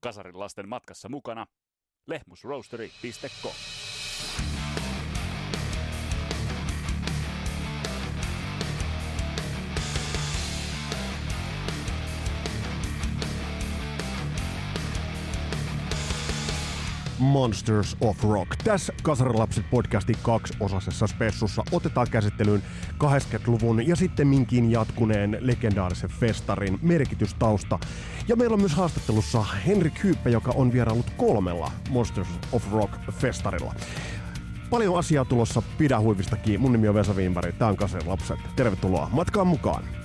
Kasarin lasten matkassa mukana lehmusroastery.com. Monsters of Rock. Tässä Kasarilapset podcastin kaksiosasessa spessussa otetaan käsittelyyn 80-luvun ja sitten minkin jatkuneen legendaarisen festarin merkitystausta. Ja meillä on myös haastattelussa Henrik Hyyppä, joka on vierailut kolmella Monsters of Rock festarilla. Paljon asiaa tulossa, pidä huivistakin. Mun nimi on Vesa Viimpari, tää on Kasarilapset. Tervetuloa matkaan mukaan.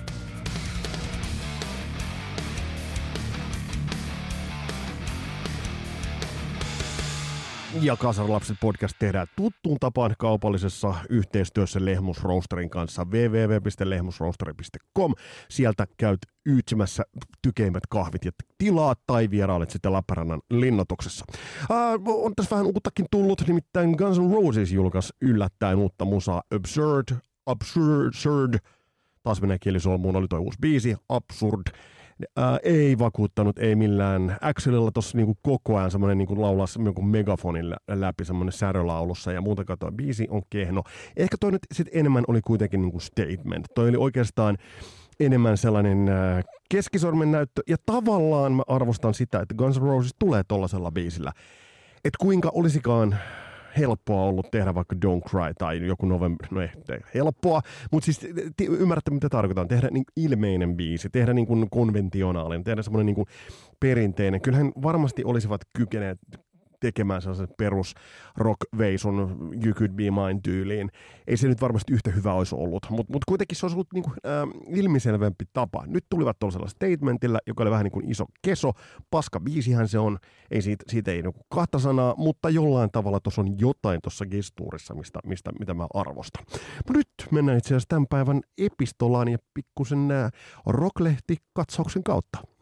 Ja Kasarilapset podcast tehdään tuttuun tapaan kaupallisessa yhteistyössä Lehmus Roasterin kanssa www.lehmusroasteri.com. Sieltä käyt yytsimässä tykeimmät kahvit ja tilaat tai vierailet sitten Lappeenrannan linnoituksessa. Äh, on tässä vähän uuttakin tullut, nimittäin Guns N' Roses julkaisi yllättäen uutta musaa Absurd, Absurd, Absurd. Taas menee kielisolmuun, oli toi uusi biisi, Absurd ää, ei vakuuttanut, ei millään. Axelilla tuossa niinku koko ajan semmoinen niinku laulaa joku megafonin läpi semmoinen särölaulussa ja muuta katoa. Biisi on kehno. Ehkä toi nyt sit enemmän oli kuitenkin niinku statement. Toi oli oikeastaan enemmän sellainen äh, keskisormen näyttö, ja tavallaan mä arvostan sitä, että Guns N' Roses tulee tollasella biisillä. Että kuinka olisikaan helppoa ollut tehdä vaikka Don't Cry tai joku November, no ei helppoa, mutta siis te, ymmärrätte mitä tarkoitan, tehdä niin ilmeinen biisi, tehdä niin kuin konventionaalinen, tehdä semmoinen niin kuin perinteinen. Kyllähän varmasti olisivat kykeneet tekemään sellaisen perus rock-veisun You Could Be Mine tyyliin. Ei se nyt varmasti yhtä hyvä olisi ollut, mutta mut kuitenkin se olisi ollut niinku, äh, ilmiselvempi tapa. Nyt tulivat tuollaisella statementilla, joka oli vähän niin kuin iso keso. Paska biisihän se on, ei siitä, siitä ei niinku kahta sanaa, mutta jollain tavalla tuossa on jotain tuossa gestuurissa, mistä, mistä, mitä mä arvostan. Mut nyt mennään itse asiassa tämän päivän epistolaan ja pikkusen nää rocklehti katsauksen kautta.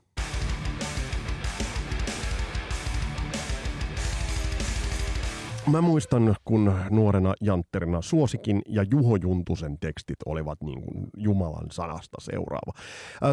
Mä muistan, kun nuorena jantterina suosikin ja Juho Juntusen tekstit olivat niin kuin Jumalan sanasta seuraava.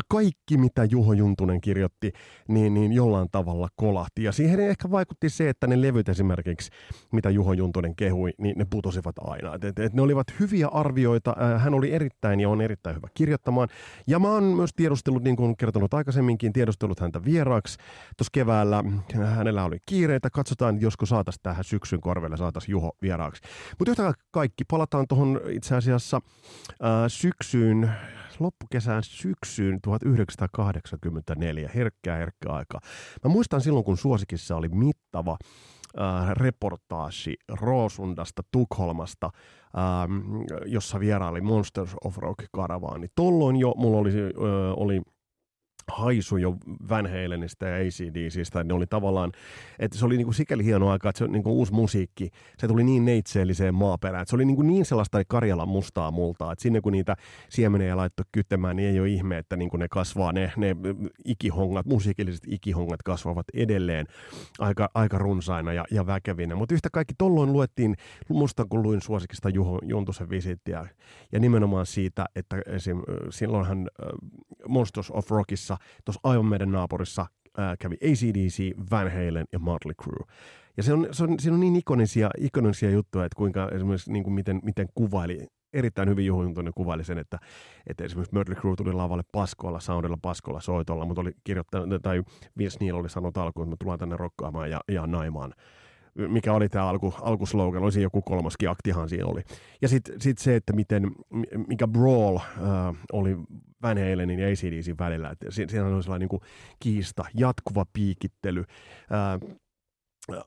Kaikki, mitä Juho Juntunen kirjoitti, niin, niin jollain tavalla kolahti. Ja siihen ehkä vaikutti se, että ne levyt esimerkiksi, mitä Juho Juntunen kehui, niin ne putosivat aina. Et, et, et ne olivat hyviä arvioita. Hän oli erittäin ja on erittäin hyvä kirjoittamaan. Ja mä oon myös tiedustellut, niin kuin kertonut aikaisemminkin, tiedustellut häntä vieraaksi. Tuossa keväällä hänellä oli kiireitä. Katsotaan, josko saataisiin tähän syksyn korvaan korvelle saataisiin Juho vieraaksi. Mutta yhtä kaikki, palataan tuohon itse asiassa ää, syksyyn, loppukesään syksyyn 1984, herkkää herkkää aikaa. Mä muistan silloin, kun Suosikissa oli mittava äh, reportaasi Roosundasta, Tukholmasta, äh, jossa vieraili Monsters of Rock karavaani. Tolloin jo mulla oli, äh, oli haisu jo Van Halenista ja ACDCistä. Ne oli tavallaan, että se oli niin kuin sikäli hieno aika, että se niin kuin uusi musiikki, se tuli niin neitseelliseen maaperään. Että se oli niin, kuin niin sellaista Karjalan mustaa multaa, että sinne kun niitä siemenejä laittoi kytemään, niin ei ole ihme, että niin kuin ne kasvaa, ne, ne ikihongat, musiikilliset ikihongat kasvavat edelleen aika, aika runsaina ja, ja väkevinä. Mutta yhtä kaikki tolloin luettiin, musta kun luin suosikista Juho Juntusen visittiä, ja nimenomaan siitä, että esim, silloinhan Monsters of Rockissa tuossa aivan meidän naapurissa ää, kävi ACDC, Van Halen ja Motley Crue. Ja se on, se on, siinä on niin ikonisia, ikonisia juttuja, että kuinka esimerkiksi niin kuin miten, miten kuvaili erittäin hyvin Juho Juntunen kuvaili sen, että, että esimerkiksi Mötley Crue tuli lavalle paskoilla, soundilla, paskoilla, soitolla, mutta oli kirjoittanut, tai Vince Neil oli sanonut alkuun, että me tullaan tänne rokkaamaan ja, ja naimaan mikä oli tämä alku, alkuslogan, olisi joku kolmaskin aktihan siinä oli. Ja sitten sit se, että miten, mikä brawl äh, oli Van Halenin ja ACDCin välillä, että siinä on sellainen niin kiista, jatkuva piikittely, äh,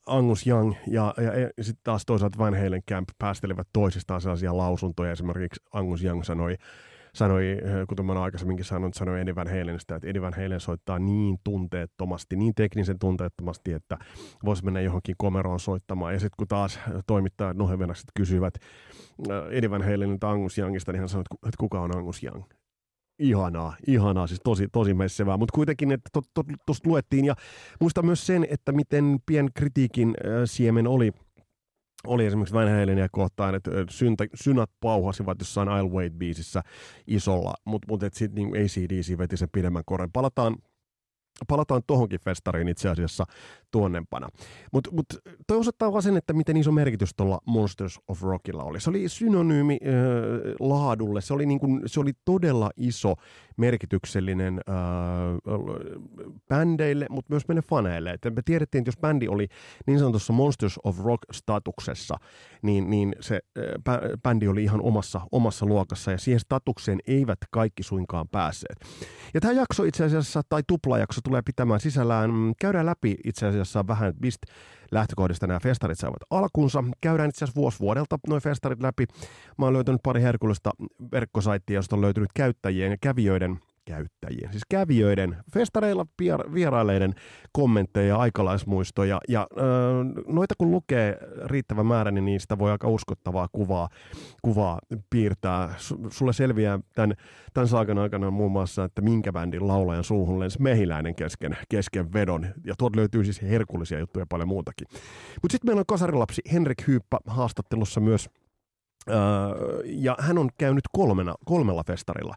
Angus Young ja, ja, ja sitten taas toisaalta Van Halen Camp päästelivät toisistaan sellaisia lausuntoja. Esimerkiksi Angus Young sanoi, sanoi, eh, kuten mä aikaisemminkin sanonut, sanoi Eddie Van että Eddie Van Halen soittaa niin tunteettomasti, niin teknisen tunteettomasti, että voisi mennä johonkin komeroon soittamaan. Ja sitten kun taas toimittajat nohevenakset kysyivät eh, Eddie Van Angus Youngista, niin hän sanoi, että kuka on Angus Young? Ihanaa, ihanaa, siis tosi, tosi messevää, mutta kuitenkin, että tuosta to, to, luettiin ja muistan myös sen, että miten pien kritiikin äh, siemen oli oli esimerkiksi Van Halenia kohtaan, että syntä, synät pauhasivat jossain I'll Wait-biisissä isolla, mutta mut, sitten niin ACDC veti sen pidemmän korren. Palataan palataan tuohonkin festariin itse asiassa tuonnempana. Mutta mut, toi osoittaa vaan sen, että miten iso merkitys tuolla Monsters of Rockilla oli. Se oli synonyymi äh, laadulle, se oli, niin kun, se oli todella iso merkityksellinen äh, bändeille, mutta myös meille faneille. Et me tiedettiin, että jos bändi oli niin sanotussa Monsters of Rock-statuksessa, niin, niin se äh, bändi oli ihan omassa, omassa luokassa, ja siihen statukseen eivät kaikki suinkaan päässeet. Ja tämä jakso itse asiassa, tai tuplajakso tulee pitämään sisällään, mm, käydään läpi itse asiassa vähän, mistä lähtökohdista nämä festarit saavat alkunsa. Käydään itse asiassa vuosi vuodelta noin festarit läpi. Mä oon löytänyt pari herkullista verkkosaittia, josta on löytynyt käyttäjien ja kävijöiden käyttäjien, siis kävijöiden, festareilla vierailleiden kommentteja ja aikalaismuistoja. Ja öö, noita kun lukee riittävä määrä, niin niistä voi aika uskottavaa kuvaa, kuvaa piirtää. Sulle selviää tämän, tämän saakan aikana muun muassa, että minkä bändin laulajan suuhun lensi mehiläinen kesken, kesken vedon. Ja tuolta löytyy siis herkullisia juttuja ja paljon muutakin. Mutta sitten meillä on kasarilapsi Henrik Hyyppä haastattelussa myös Öö, ja hän on käynyt kolmena, kolmella festarilla.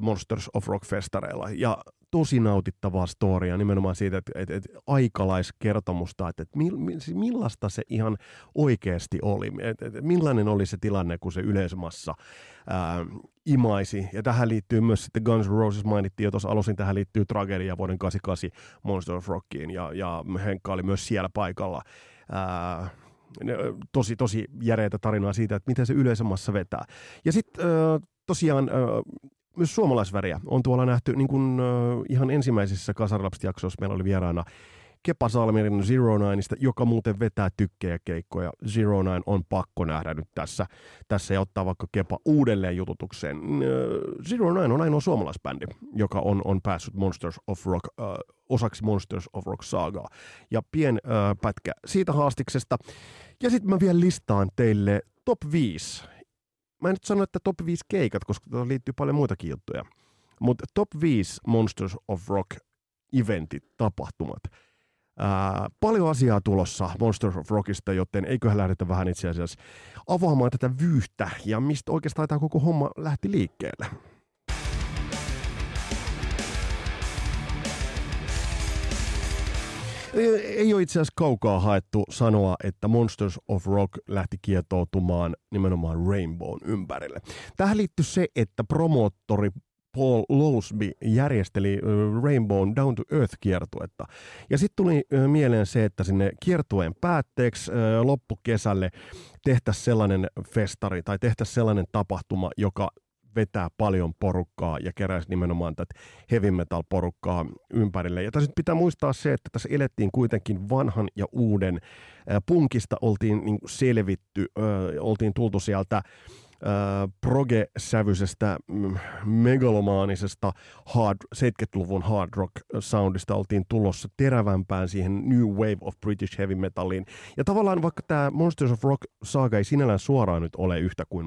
Monsters of Rock-festareilla. Ja tosi nautittavaa storia nimenomaan siitä, että, että, että aikalaiskertomusta, että, että siis millaista se ihan oikeasti oli. Että, että millainen oli se tilanne, kun se yleismassa ää, imaisi. Ja tähän liittyy myös sitten Guns N' Roses mainittiin jo tuossa alusin, tähän liittyy tragedia vuoden 88 Monsters of Rockiin ja, ja Henkka oli myös siellä paikalla. Ää, tosi, tosi järeitä tarinaa siitä, että miten se yleisömassa vetää. Ja sitten tosiaan myös suomalaisväriä on tuolla nähty niin kuin, uh, ihan ensimmäisissä Kasarilapset-jaksoissa meillä oli vieraana Kepa Salmirin Zero Nineista, joka muuten vetää tykkejä keikkoja. Zero Nine on pakko nähdä nyt tässä, tässä ja ottaa vaikka Kepa uudelleen jututukseen. Zero Nine on ainoa suomalaisbändi, joka on, on päässyt Monsters of Rock, uh, osaksi Monsters of Rock saagaa. Ja pien uh, pätkä siitä haastiksesta. Ja sitten mä vielä listaan teille top 5 mä en nyt sano, että top 5 keikat, koska tuohon liittyy paljon muitakin juttuja. Mutta top 5 Monsters of Rock eventit, tapahtumat. Ää, paljon asiaa tulossa Monsters of Rockista, joten eiköhän lähdetä vähän itse asiassa avaamaan tätä vyyhtä ja mistä oikeastaan tämä koko homma lähti liikkeelle. Ei ole itse asiassa kaukaa haettu sanoa, että Monsters of Rock lähti kietoutumaan nimenomaan Rainbown ympärille. Tähän liittyy se, että promoottori Paul Lowsby järjesteli Rainbow Down to Earth-kiertuetta. Ja sitten tuli mieleen se, että sinne kiertueen päätteeksi loppukesälle tehtäisiin sellainen festari tai tehtäisiin sellainen tapahtuma, joka vetää paljon porukkaa ja keräisi nimenomaan tätä heavy metal porukkaa ympärille. Ja tässä pitää muistaa se, että tässä elettiin kuitenkin vanhan ja uuden. Punkista oltiin niin selvitty, oltiin tultu sieltä proge-sävyisestä mm, megalomaanisesta hard, 70-luvun hard rock soundista oltiin tulossa terävämpään siihen New Wave of British Heavy Metaliin. Ja tavallaan vaikka tämä Monsters of Rock saaga ei sinällään suoraan nyt ole yhtä kuin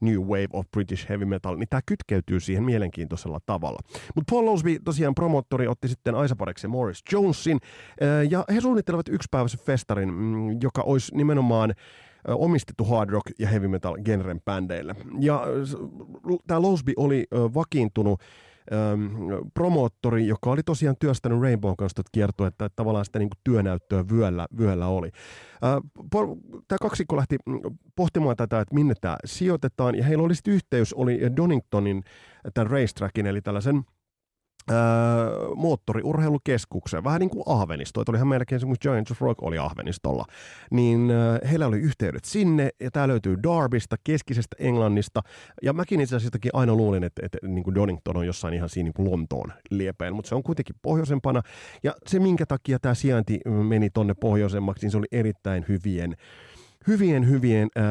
New Wave of British Heavy Metal, niin tämä kytkeytyy siihen mielenkiintoisella tavalla. Mutta Paul Lowsby, tosiaan promottori, otti sitten Aisapareksi Morris Jonesin, ja he suunnittelevat yksipäiväisen festarin, mm, joka olisi nimenomaan omistettu hard rock ja heavy metal genren bändeille. Ja tämä Losby oli vakiintunut promoottori, joka oli tosiaan työstänyt Rainbow kanssa kiertoa, että tavallaan sitä niin työnäyttöä vyöllä, vyöllä oli. Tämä kaksikko lähti mm, pohtimaan tätä, että minne tämä sijoitetaan, ja heillä oli sitten yhteys, oli Doningtonin tämän racetrackin, eli tällaisen öö, moottoriurheilukeskukseen, vähän niin kuin Ahvenisto, että olihan meilläkin esimerkiksi Giants of Rock oli Ahvenistolla, niin öö, heillä oli yhteydet sinne, ja tämä löytyy Darbysta, keskisestä Englannista, ja mäkin itse asiassa aina luulin, että, että, että niin kuin Donington on jossain ihan siinä niin kuin Lontoon liepeen, mutta se on kuitenkin pohjoisempana, ja se minkä takia tämä sijainti meni tonne pohjoisemmaksi, niin se oli erittäin hyvien hyvien, hyvien äh,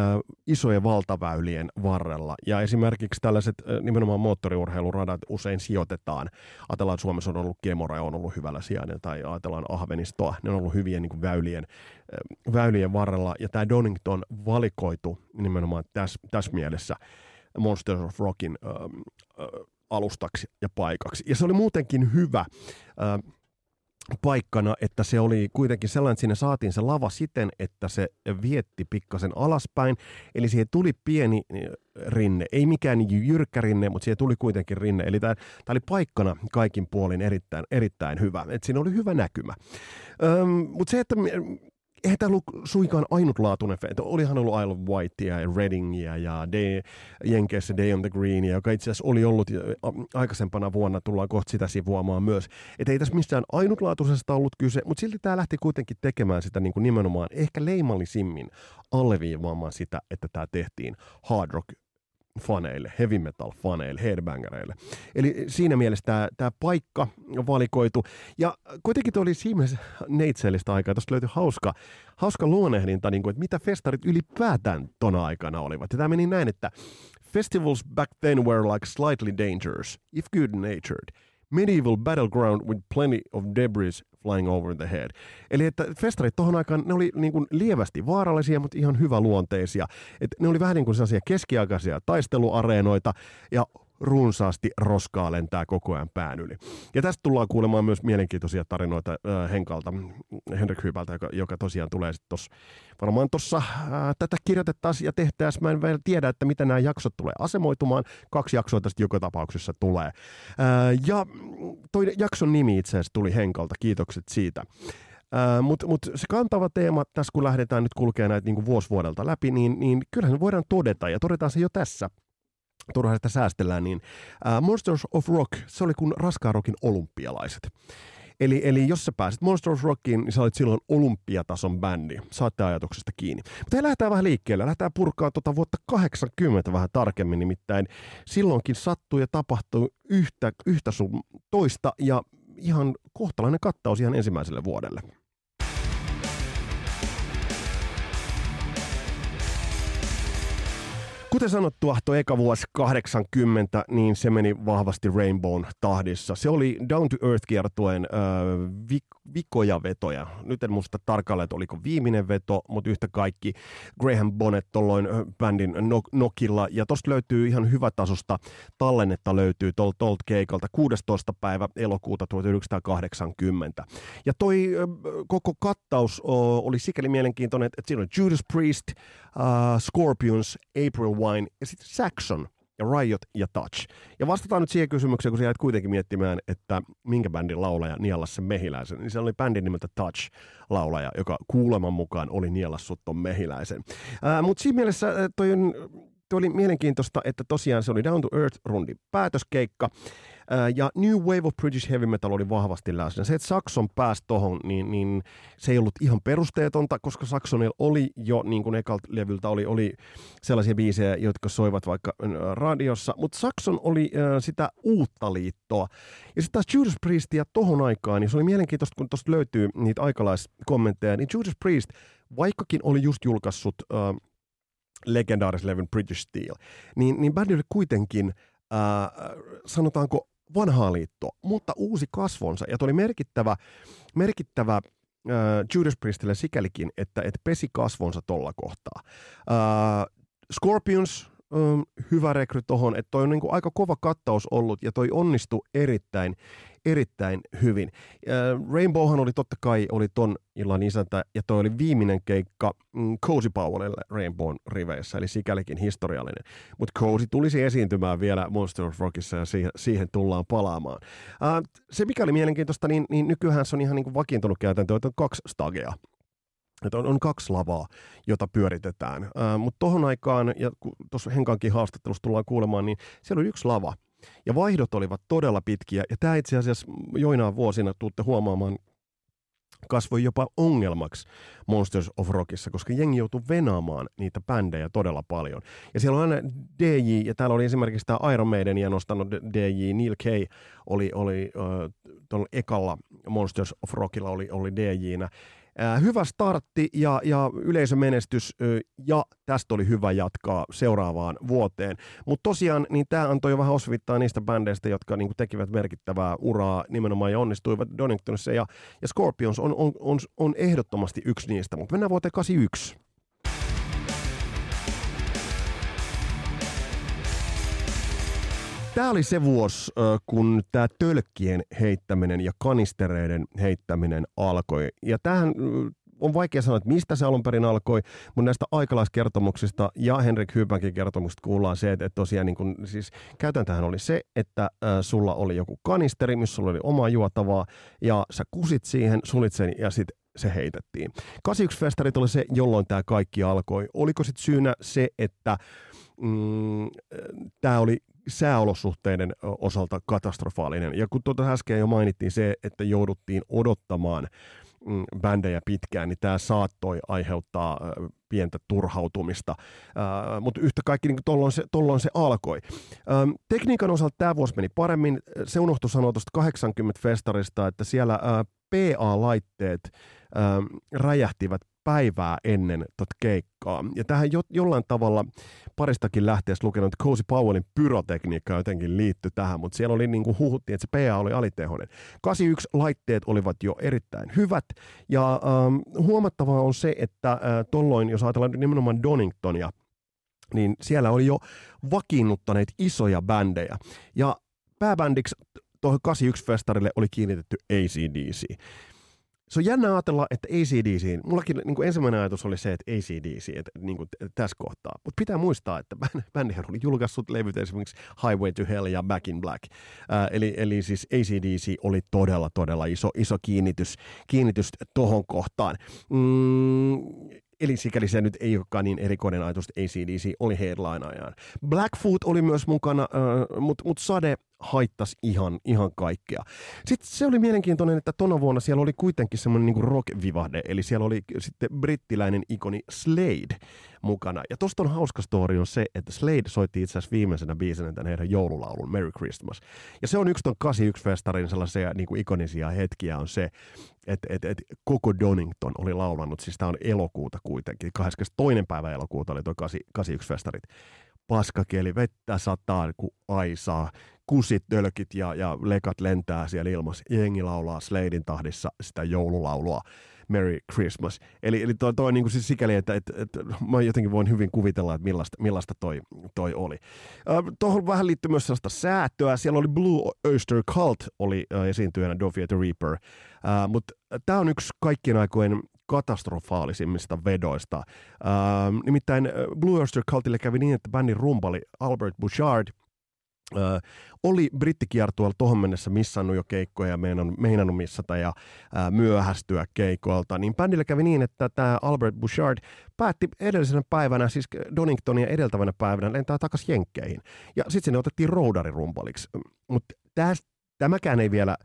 isojen valtaväylien varrella. Ja esimerkiksi tällaiset äh, nimenomaan moottoriurheiluradat usein sijoitetaan. Ajatellaan, että Suomessa on ollut Kemora on ollut hyvällä sijainnilla, tai ajatellaan Ahvenistoa. Ne on ollut hyvien niin kuin väylien, äh, väylien varrella. Ja tämä Donington valikoitu nimenomaan tässä täs mielessä Monsters of Rockin äh, äh, alustaksi ja paikaksi. Ja se oli muutenkin hyvä. Äh, paikkana, että se oli kuitenkin sellainen, että sinne saatiin se lava siten, että se vietti pikkasen alaspäin. Eli siihen tuli pieni eh, rinne, ei mikään jyrkkä rinne, mutta siihen tuli kuitenkin rinne. Eli tämä, tämä oli paikkana kaikin puolin erittäin, erittäin hyvä. Et siinä oli hyvä näkymä. Öm, mutta se, että eihän tämä ollut suinkaan ainutlaatuinen että Olihan ollut Isle of Whitea ja Readingia ja Day, Jenkeissä Day on the Green, joka itse asiassa oli ollut aikaisempana vuonna, tullaan kohta sitä sivuamaan myös. Että ei tässä missään ainutlaatuisesta ollut kyse, mutta silti tämä lähti kuitenkin tekemään sitä niin kuin nimenomaan ehkä leimallisimmin alleviivaamaan sitä, että tämä tehtiin hard rock faneille, heavy metal faneille, headbangereille. Eli siinä mielessä tämä, paikka valikoitu. Ja kuitenkin tuo oli siinä neitsellistä aikaa. Tuosta löytyi hauska, hauska luonehdinta, niin kuin, että mitä festarit ylipäätään tona aikana olivat. Ja tämä meni näin, että Festivals back then were like slightly dangerous, if good-natured. Medieval battleground with plenty of debris flying over the head. Eli että festarit tohon aikaan, ne oli niin kuin lievästi vaarallisia, mutta ihan hyvä luonteisia. Et ne oli vähän niin kuin sellaisia keskiaikaisia taisteluareenoita ja runsaasti roskaa lentää koko ajan pään yli. Ja tästä tullaan kuulemaan myös mielenkiintoisia tarinoita äh, Henkalta, Henrik Hyvältä, joka, joka tosiaan tulee sitten tuossa varmaan tuossa äh, tätä kirjoitettaisiin ja tehtäisiin. Mä en vielä tiedä, että miten nämä jaksot tulee asemoitumaan. Kaksi jaksoa tästä joka tapauksessa tulee. Äh, ja toi jakson nimi itse asiassa tuli Henkalta, kiitokset siitä. Uh, Mutta mut se kantava teema tässä, kun lähdetään nyt kulkemaan näitä niin vuosvuodelta läpi, niin, niin kyllähän voidaan todeta, ja todetaan se jo tässä, turhaa sitä säästellään, niin uh, Monsters of Rock, se oli kuin raskaan rockin olympialaiset. Eli, eli jos sä pääsit Monsters Rockiin, niin sä olit silloin olympiatason bändi. Saatte ajatuksesta kiinni. Mutta lähdetään vähän liikkeelle. Lähdetään purkaa tuota vuotta 80 vähän tarkemmin. Nimittäin silloinkin sattui ja tapahtui yhtä, yhtä sun toista ja ihan kohtalainen kattaus ihan ensimmäiselle vuodelle. Kuten sanottua, tuo eka vuosi 80, niin se meni vahvasti Rainbown tahdissa. Se oli Down to Earth-kiertojen äh, vik- vikoja vetoja. Nyt en muista tarkalleen, että oliko viimeinen veto, mutta yhtä kaikki Graham Bonnet tolloin bändin no- Nokilla. Ja tosta löytyy ihan hyvä tasosta tallennetta löytyy tolta tolt keikalta 16. päivä elokuuta 1980. Ja toi äh, koko kattaus oh, oli sikäli mielenkiintoinen, että siinä on Judas Priest, uh, Scorpions, April Wine ja sitten Saxon ja Riot ja Touch. Ja vastataan nyt siihen kysymykseen, kun sä jäit kuitenkin miettimään, että minkä bändin laulaja nielas sen mehiläisen. Niin se oli bändin nimeltä Touch-laulaja, joka kuuleman mukaan oli nielassut ton mehiläisen. Mutta siinä mielessä toi on toi oli mielenkiintoista, että tosiaan se oli Down to Earth-rundin päätöskeikka. Ja New Wave of British Heavy Metal oli vahvasti läsnä. Se, että Saxon pääsi tohon, niin, niin se ei ollut ihan perusteetonta, koska Saxonilla oli jo, niin kuin ekalta levyltä oli, oli sellaisia biisejä, jotka soivat vaikka radiossa, mutta Saxon oli äh, sitä uutta liittoa. Ja sitten taas Judas Priestia tohon aikaan, niin se oli mielenkiintoista, kun tuosta löytyy niitä aikalaiskommentteja, niin Judas Priest, vaikkakin oli just julkaissut äh, legendaarisen levyn British Steel, niin, niin bändi oli kuitenkin, äh, sanotaanko, vanhaa liittoa, mutta uusi kasvonsa. Ja oli merkittävä, merkittävä äh, Judas Priestille sikälikin, että, että pesi kasvonsa tuolla kohtaa. Äh, Scorpions, ähm, hyvä rekry tohon, että toi on niin kuin aika kova kattaus ollut ja toi onnistui erittäin, erittäin hyvin. Rainbowhan oli totta kai oli ton illan isäntä, ja toi oli viimeinen keikka mm, Cozy Powellille Rainbown riveissä, eli sikälikin historiallinen. Mutta Cozy tulisi esiintymään vielä Monster of Rockissa, ja siihen, siihen tullaan palaamaan. Se, mikä oli mielenkiintoista, niin, niin nykyään se on ihan niin vakiintunut käytäntö, että on kaksi stagea. Että on, on kaksi lavaa, jota pyöritetään. Mutta tuohon aikaan, ja tuossa Henkankin haastattelussa tullaan kuulemaan, niin siellä oli yksi lava, ja vaihdot olivat todella pitkiä, ja tämä itse asiassa joinaan vuosina tuutte huomaamaan kasvoi jopa ongelmaksi Monsters of Rockissa, koska jengi joutui venaamaan niitä bändejä todella paljon. Ja siellä on aina DJ, ja täällä oli esimerkiksi tämä Iron Maidenia nostanut DJ, Neil Kay oli, oli äh, tuolla ekalla Monsters of Rockilla oli, oli DJnä, hyvä startti ja, ja yleisömenestys ja tästä oli hyvä jatkaa seuraavaan vuoteen. Mutta tosiaan niin tämä antoi jo vähän osvittaa niistä bändeistä, jotka niin tekivät merkittävää uraa nimenomaan ja onnistuivat Doningtonissa ja, ja Scorpions on, on, on, on ehdottomasti yksi niistä. Mutta mennään vuoteen 81. tämä oli se vuosi, kun tämä tölkkien heittäminen ja kanistereiden heittäminen alkoi. Ja tähän on vaikea sanoa, että mistä se alun perin alkoi, mutta näistä aikalaiskertomuksista ja Henrik Hypäkin kertomuksista kuullaan se, että, tosiaan niin kun, siis käytäntöhän oli se, että sulla oli joku kanisteri, missä sulla oli oma juotavaa, ja sä kusit siihen, sulit sen ja sitten se heitettiin. 81-festarit oli se, jolloin tämä kaikki alkoi. Oliko sitten syynä se, että mm, tämä oli sääolosuhteiden osalta katastrofaalinen. Ja kun tuota äsken jo mainittiin se, että jouduttiin odottamaan mm, bändejä pitkään, niin tämä saattoi aiheuttaa pientä turhautumista. Mutta yhtä kaikki niin tolloin, se, tolloin se alkoi. Tekniikan osalta tämä vuosi meni paremmin. Se unohtui sanoa tuosta 80 festarista, että siellä PA-laitteet räjähtivät päivää ennen tot keikkaa. Ja tähän jo, jollain tavalla paristakin lähteessä lukenut, että Cozy Powellin pyrotekniikka jotenkin liittyi tähän, mutta siellä oli niin kuin huhuttiin, että se PA oli alitehoinen. 81 laitteet olivat jo erittäin hyvät, ja ähm, huomattavaa on se, että äh, tolloin, jos ajatellaan nimenomaan Doningtonia, niin siellä oli jo vakiinnuttaneet isoja bändejä. Ja pääbändiksi tuohon 81-festarille oli kiinnitetty ACDC se on jännä ajatella, että ACDC, mullakin niin kuin ensimmäinen ajatus oli se, että ACDC että, niin kuin tässä kohtaa. Mutta pitää muistaa, että bändihän oli julkaissut levyt esimerkiksi Highway to Hell ja Back in Black. Ää, eli, eli siis ACDC oli todella, todella iso, iso kiinnitys, kiinnitys tohon kohtaan. Mm, eli sikäli se nyt ei olekaan niin erikoinen ajatus, että ACDC oli headlineajaan. Blackfoot oli myös mukana, äh, mutta mut Sade haittasi ihan, ihan kaikkea. Sitten se oli mielenkiintoinen, että tona vuonna siellä oli kuitenkin semmoinen niin rock-vivahde, eli siellä oli sitten brittiläinen ikoni Slade mukana. Ja tosta on hauska story on se, että Slade soitti itse asiassa viimeisenä biisenä tämän heidän joululaulun Merry Christmas. Ja se on yksi ton 81-festarin sellaisia niin kuin ikonisia hetkiä on se, että et, et, koko Donington oli laulanut, siis tämä on elokuuta kuitenkin, 22. päivä elokuuta oli tuo 81-festarit paskakeli, vettä sataa kuin aisaa, kusit, tölkit ja, ja lekat lentää siellä ilmassa. Jengi laulaa Sladein tahdissa sitä joululaulua. Merry Christmas. Eli, eli toi, toi niin kuin siis sikäli, että, että, että mä jotenkin voin hyvin kuvitella, että millaista, millaista toi, toi oli. Äh, Tuohon vähän liittyy myös sellaista säätöä. Siellä oli Blue Oyster Cult oli äh, esiintyjänä Dovey the Reaper. Äh, Mutta tämä on yksi kaikkien aikojen katastrofaalisimmista vedoista. Äh, nimittäin Blue Oyster Cultille kävi niin, että bändin rumpali Albert Bouchard – Ö, oli brittikiertueella tuohon mennessä missannut jo keikkoja ja meinannut, meinannut missata ja ää, myöhästyä keikoilta, niin bändillä kävi niin, että tämä Albert Bouchard päätti edellisenä päivänä, siis Doningtonia edeltävänä päivänä, lentää takaisin Jenkkeihin. Ja sitten sinne otettiin roudarirumpaliksi. Mutta tämäkään ei vielä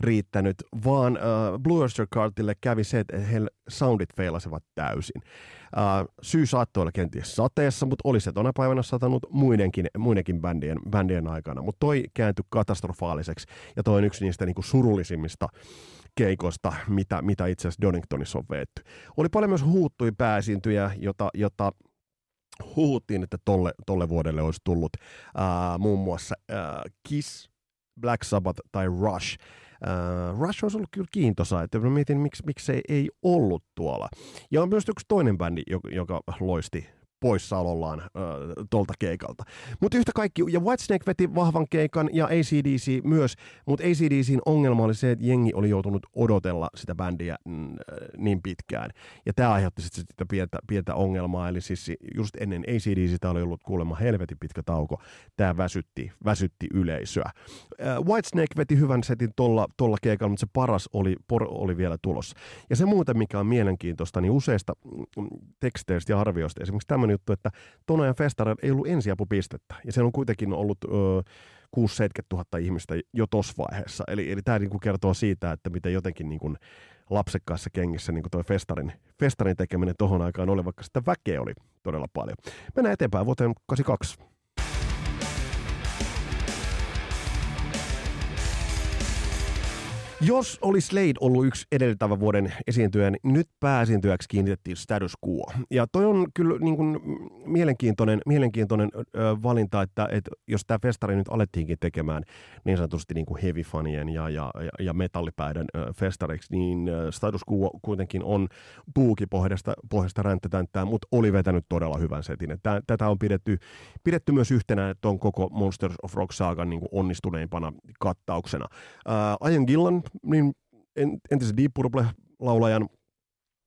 riittänyt, vaan uh, Blue Oyster Cartille kävi se, että heillä soundit feilasivat täysin. Uh, syy saattoi olla kenties sateessa, mutta oli se tuona päivänä satanut muidenkin, muidenkin bändien, bändien aikana. Mutta toi kääntyi katastrofaaliseksi ja toi on yksi niistä niinku surullisimmista keikosta, mitä, mitä itse asiassa Doningtonissa on veetty. Oli paljon myös huuttui pääsiintyjä, jota, jota huhuttiin, että tolle, tolle vuodelle olisi tullut uh, muun muassa uh, Kiss, Black Sabbath tai Rush. Uh, Rush olisi ollut kyllä kiintosa, että mä mietin, miksi, miksi se ei ollut tuolla. Ja on myös yksi toinen bändi, joka, joka loisti poissaolollaan äh, tuolta keikalta. Mutta yhtä kaikki, ja Whitesnake veti vahvan keikan ja ACDC myös, mutta ACDCin ongelma oli se, että jengi oli joutunut odotella sitä bändiä mm, niin pitkään. Ja tämä aiheutti sitten sitä pientä, pientä ongelmaa, eli siis just ennen ACDCtä oli ollut kuulemma helvetin pitkä tauko. Tämä väsytti, väsytti yleisöä. Äh, Whitesnake veti hyvän setin tuolla tolla keikalla, mutta se paras oli, por, oli vielä tulossa. Ja se muuten, mikä on mielenkiintoista, niin useista mm, teksteistä ja arvioista, esimerkiksi tämmöinen juttu, että Tonajan festareilla ei ollut ensiapupistettä. Ja siellä on kuitenkin ollut ö, 6 000 ihmistä jo tuossa vaiheessa. Eli, eli tämä niinku kertoo siitä, että miten jotenkin niinku lapsekkaassa kengissä niinku toi festarin, festarin tekeminen tuohon aikaan oli, vaikka sitä väkeä oli todella paljon. Mennään eteenpäin vuoteen 82. Jos olisi Slade ollut yksi edeltävä vuoden esiintyjä, niin nyt pääesiintyjäksi kiinnitettiin status quo. Ja toi on kyllä niin kuin mielenkiintoinen, mielenkiintoinen ö, valinta, että, että jos tämä festari nyt alettiinkin tekemään niin sanotusti niin kuin heavy fanien ja, ja, ja, ja metallipäiden ö, festariksi, niin ö, status quo kuitenkin on puukipohjasta pohjasta ränttätänttää, mutta oli vetänyt todella hyvän setin. Tää, tätä on pidetty, pidetty myös yhtenä tuon koko Monsters of Rock saagan niin onnistuneimpana kattauksena. Ian Gillan niin entisen Deep Purple-laulajan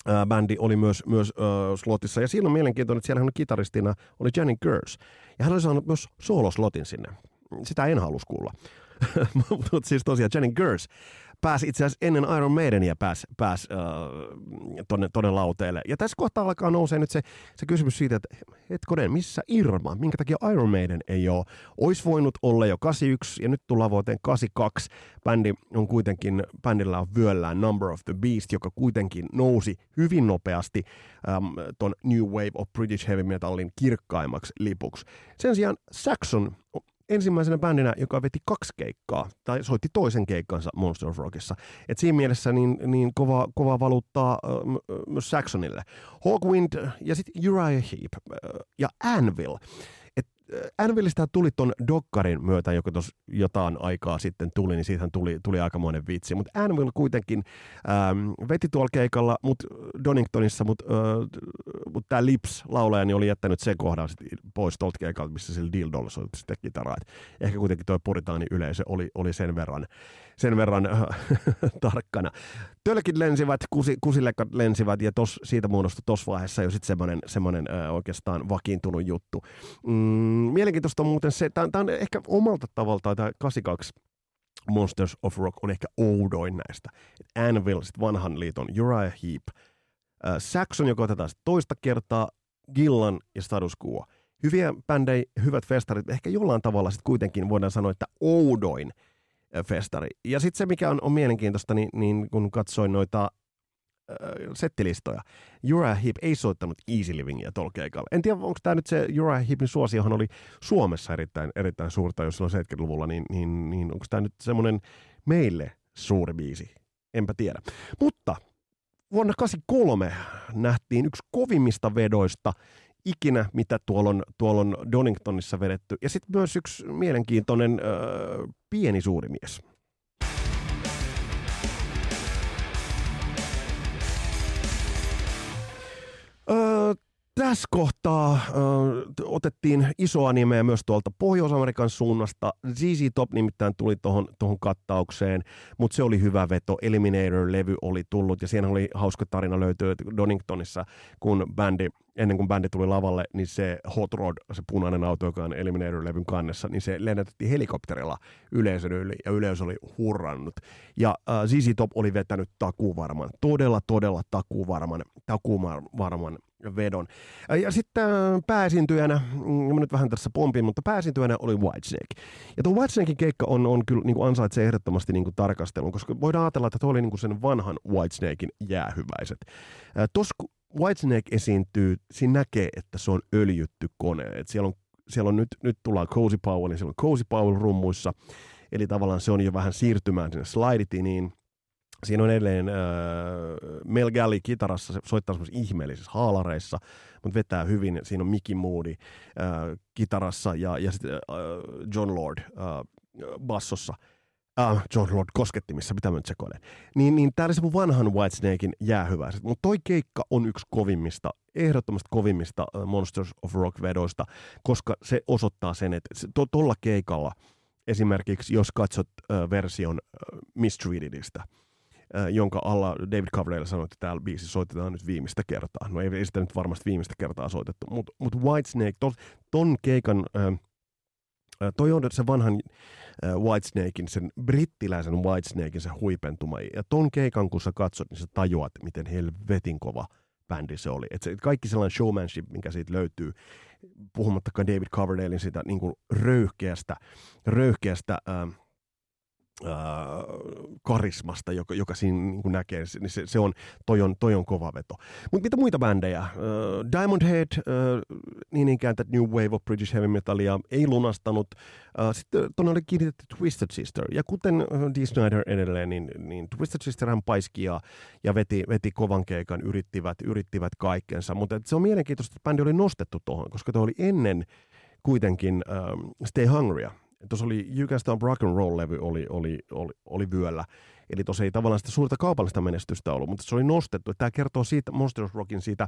ää, bändi oli myös, myös äh, slotissa. Ja siinä on mielenkiintoinen, että siellä on kitaristina oli Jenny Gers. Ja hän oli saanut myös sooloslotin sinne. Sitä en halus kuulla. Mutta siis tosiaan Jenny Gers pääsi itse asiassa ennen Iron Maidenia pääsi pääs, äh, tonne, tonne lauteelle. Ja tässä kohtaa alkaa nousee nyt se, se kysymys siitä, että hetkonen, missä Irma? Minkä takia Iron Maiden ei ole? Ois voinut olla jo 81 ja nyt tullaan vuoteen 82. Bändi on kuitenkin, bändillä on vyöllään Number of the Beast, joka kuitenkin nousi hyvin nopeasti ähm, ton New Wave of British Heavy Metalin kirkkaimmaksi lipuksi. Sen sijaan Saxon ensimmäisenä bändinä, joka veti kaksi keikkaa, tai soitti toisen keikkansa Monster of Rockissa. Et siinä mielessä niin, niin kova, kova valuuttaa myös Saxonille. Hawkwind ja sitten Uriah Heep ja Anvil. Anvilista tuli ton Dokkarin myötä, joka tuossa jotain aikaa sitten tuli, niin siitähän tuli, tuli aikamoinen vitsi. Mutta Anvil kuitenkin ähm, veti tuolla keikalla mut Doningtonissa, mutta äh, mut tämä Lips laulaja niin oli jättänyt sen kohdan sit pois tuolta keikalta, missä sillä Dildolla soitti sitten kitaraa. Ehkä kuitenkin tuo puritaani yleisö oli, oli sen verran, sen verran äh, tarkkana. Tölkit lensivät, kusi, kusilekat lensivät ja tos, siitä muodostui tuossa vaiheessa jo sitten semmoinen, semmoinen äh, oikeastaan vakiintunut juttu. Mm, mielenkiintoista on muuten se, tämä on ehkä omalta tavaltaan tämä 82 Monsters of Rock on ehkä oudoin näistä. Anvil, sitten vanhan liiton Uriah Heep, äh, Saxon, joka otetaan toista kertaa, Gillan ja Status Quo. Hyviä bändejä, hyvät festarit, ehkä jollain tavalla sitten kuitenkin voidaan sanoa, että oudoin festari. Ja sitten se, mikä on, on mielenkiintoista, niin, niin kun katsoin noita settilistoja. Uriah Heep ei soittanut Easy Livingia tuolla keikalla. En tiedä, onko tämä nyt se Uriah Heepin suosi, johon oli Suomessa erittäin, erittäin suurta, jos silloin 70-luvulla, niin, niin, niin onko tämä nyt semmoinen meille suuri biisi? Enpä tiedä. Mutta vuonna 83 nähtiin yksi kovimmista vedoista ikinä, mitä tuolla on, tuolla on Doningtonissa vedetty. Ja sitten myös yksi mielenkiintoinen äh, pieni suuri mies. Öö, tässä kohtaa ö, otettiin isoa nimeä myös tuolta Pohjois-Amerikan suunnasta. ZZ Top nimittäin tuli tuohon tohon kattaukseen, mutta se oli hyvä veto. Eliminator-levy oli tullut ja siinä oli hauska tarina löytyy Doningtonissa, kun bändi ennen kuin bändi tuli lavalle, niin se Hot Rod, se punainen auto, joka on Eliminator-levyn kannessa, niin se lennätettiin helikopterilla yleisön yli, ja yleisö oli hurrannut. Ja äh, ZZ Top oli vetänyt takuvarman, todella, todella takuvarman, takuvarman vedon. Ja sitten pääesiintyjänä, mm, mä nyt vähän tässä pompin, mutta pääesiintyjänä oli Whitesnake. Ja tuo Whitesnakein keikka on, on kyllä niin kuin ansaitsee ehdottomasti niin kuin tarkastelun, koska voidaan ajatella, että tuo oli niin kuin sen vanhan Whitesnakein jäähyväiset. Äh, Tuossa Whitesnake esiintyy, siinä näkee, että se on öljytty kone. Et siellä on, siellä on nyt, nyt tullaan Cozy niin siellä on Cozy Powell rummuissa, eli tavallaan se on jo vähän siirtymään sinne slidetiniin. Siinä on edelleen äh, Mel Galley kitarassa, se soittaa semmoisissa ihmeellisissä haalareissa, mutta vetää hyvin. Siinä on Mickey Moody äh, kitarassa ja, ja sitten äh, John Lord äh, bassossa – Uh, John Lord koskettimissa, mitä mä nyt sekoilen. Niin, niin tää oli se mun vanhan Whitesnakein jäähyväiset. Mutta toi keikka on yksi kovimmista, ehdottomasti kovimmista uh, Monsters of Rock-vedoista, koska se osoittaa sen, että se, to, keikalla esimerkiksi, jos katsot uh, version Mistreatedista, uh, jonka alla David Coverdale sanoi, että täällä biisi soitetaan nyt viimeistä kertaa. No ei, ei sitä nyt varmasti viimeistä kertaa soitettu, mutta mut Whitesnake, ton, ton keikan... Toi on se vanhan Whitesnakein, sen brittiläisen Whitesnakein se huipentuma. Ja ton keikan, kun sä katsot, niin sä tajuat, miten helvetin kova bändi se oli. Et se, kaikki sellainen showmanship, mikä siitä löytyy, puhumattakaan David Coverdalein sitä niin röyhkeästä, röyhkeästä äh, äh, karismasta, joka, joka siinä niin kuin näkee, niin se, se on, toi on, toi on kova veto. Mutta mitä muita bändejä? Äh, Diamond Head, äh, niin ikään that New Wave of British Heavy Metalia, ei lunastanut. Äh, sitten tuonne oli kiinnitetty Twisted Sister. Ja kuten äh, Dee Snyder edelleen, niin, niin Twisted Sister hän paiski ja, ja veti, veti kovan keikan, yrittivät, yrittivät kaikkensa. Mutta se on mielenkiintoista, että bändi oli nostettu tuohon, koska tuo oli ennen kuitenkin ähm, Stay Hungrya, tuossa oli You Can Rock and Roll-levy oli, oli, oli, oli vyöllä. Eli tuossa ei tavallaan sitä suurta kaupallista menestystä ollut, mutta se oli nostettu. Tämä kertoo siitä Monsters Rockin siitä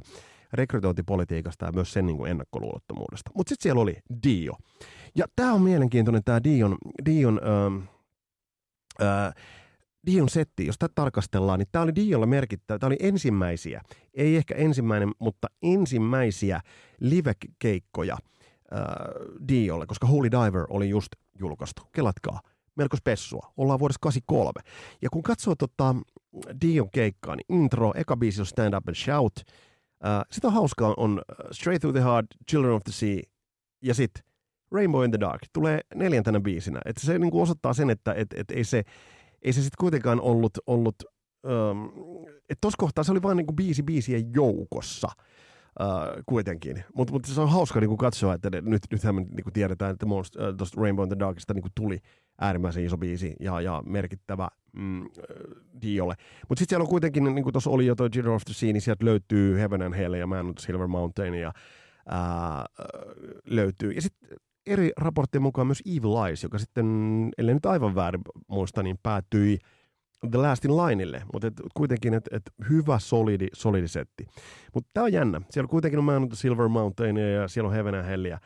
rekrytointipolitiikasta ja myös sen niin kuin ennakkoluulottomuudesta. Mutta sitten siellä oli Dio. Ja tämä on mielenkiintoinen tämä Dion, Dion, ähm, äh, Dion setti, jos tätä tarkastellaan, niin tämä oli Diolla merkittävä. Tämä oli ensimmäisiä, ei ehkä ensimmäinen, mutta ensimmäisiä live-keikkoja – äh, Diolle, koska Holy Diver oli just julkaistu. Kelatkaa, melko spessua. Ollaan vuodessa 83. Ja kun katsoo tota Dion keikkaa, niin intro, eka biisi on Stand Up and Shout. Äh, sitä on hauskaa on Straight Through the Heart, Children of the Sea ja sitten Rainbow in the Dark tulee neljäntenä biisinä. Että se niin kuin osoittaa sen, että et, et ei se, ei se sitten kuitenkaan ollut, ollut um, että tuossa kohtaa se oli vain niin biisi biisien joukossa – Uh, kuitenkin. Mutta mut se on hauska niinku katsoa, että ne, nyt, nythän me niinku tiedetään, että uh, tuosta Rainbow in the Darkista niinku tuli äärimmäisen iso biisi ja, ja merkittävä mm, Diolle. Mutta sitten siellä on kuitenkin, niin kuin tuossa oli jo toi Jitter of the Sea, niin sieltä löytyy Heaven and Hell ja Man the Silver Mountain ja uh, löytyy. Ja sitten eri raporttien mukaan myös Evil Eyes, joka sitten, ellei nyt aivan väärin muista, niin päätyi – The Lastin Lineille, mutta et, kuitenkin et, et hyvä, solidi, solidi setti. Mutta tämä on jännä. Siellä kuitenkin on Man Silver Mountain ja siellä on Heaven and Hellia.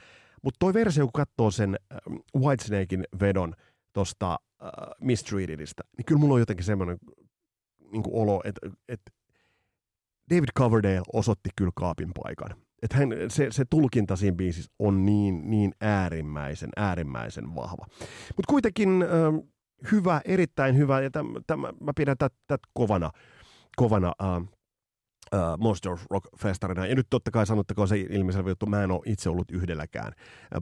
Mutta toi versio, kun katsoo sen äh, Whitesnakein vedon tuosta äh, Mistreatedista, niin kyllä mulla on jotenkin semmoinen niin olo, että et David Coverdale osoitti kyllä kaapin paikan. Että hän, se, se tulkinta siinä biisissä on niin, niin äärimmäisen, äärimmäisen vahva. Mutta kuitenkin äh, hyvä, erittäin hyvä, ja täm, täm, mä pidän tätä kovana, kovana uh, uh, Monster Rock-festarina. Ja nyt totta kai sanottakoon se ilmiselvä juttu, mä en ole itse ollut yhdelläkään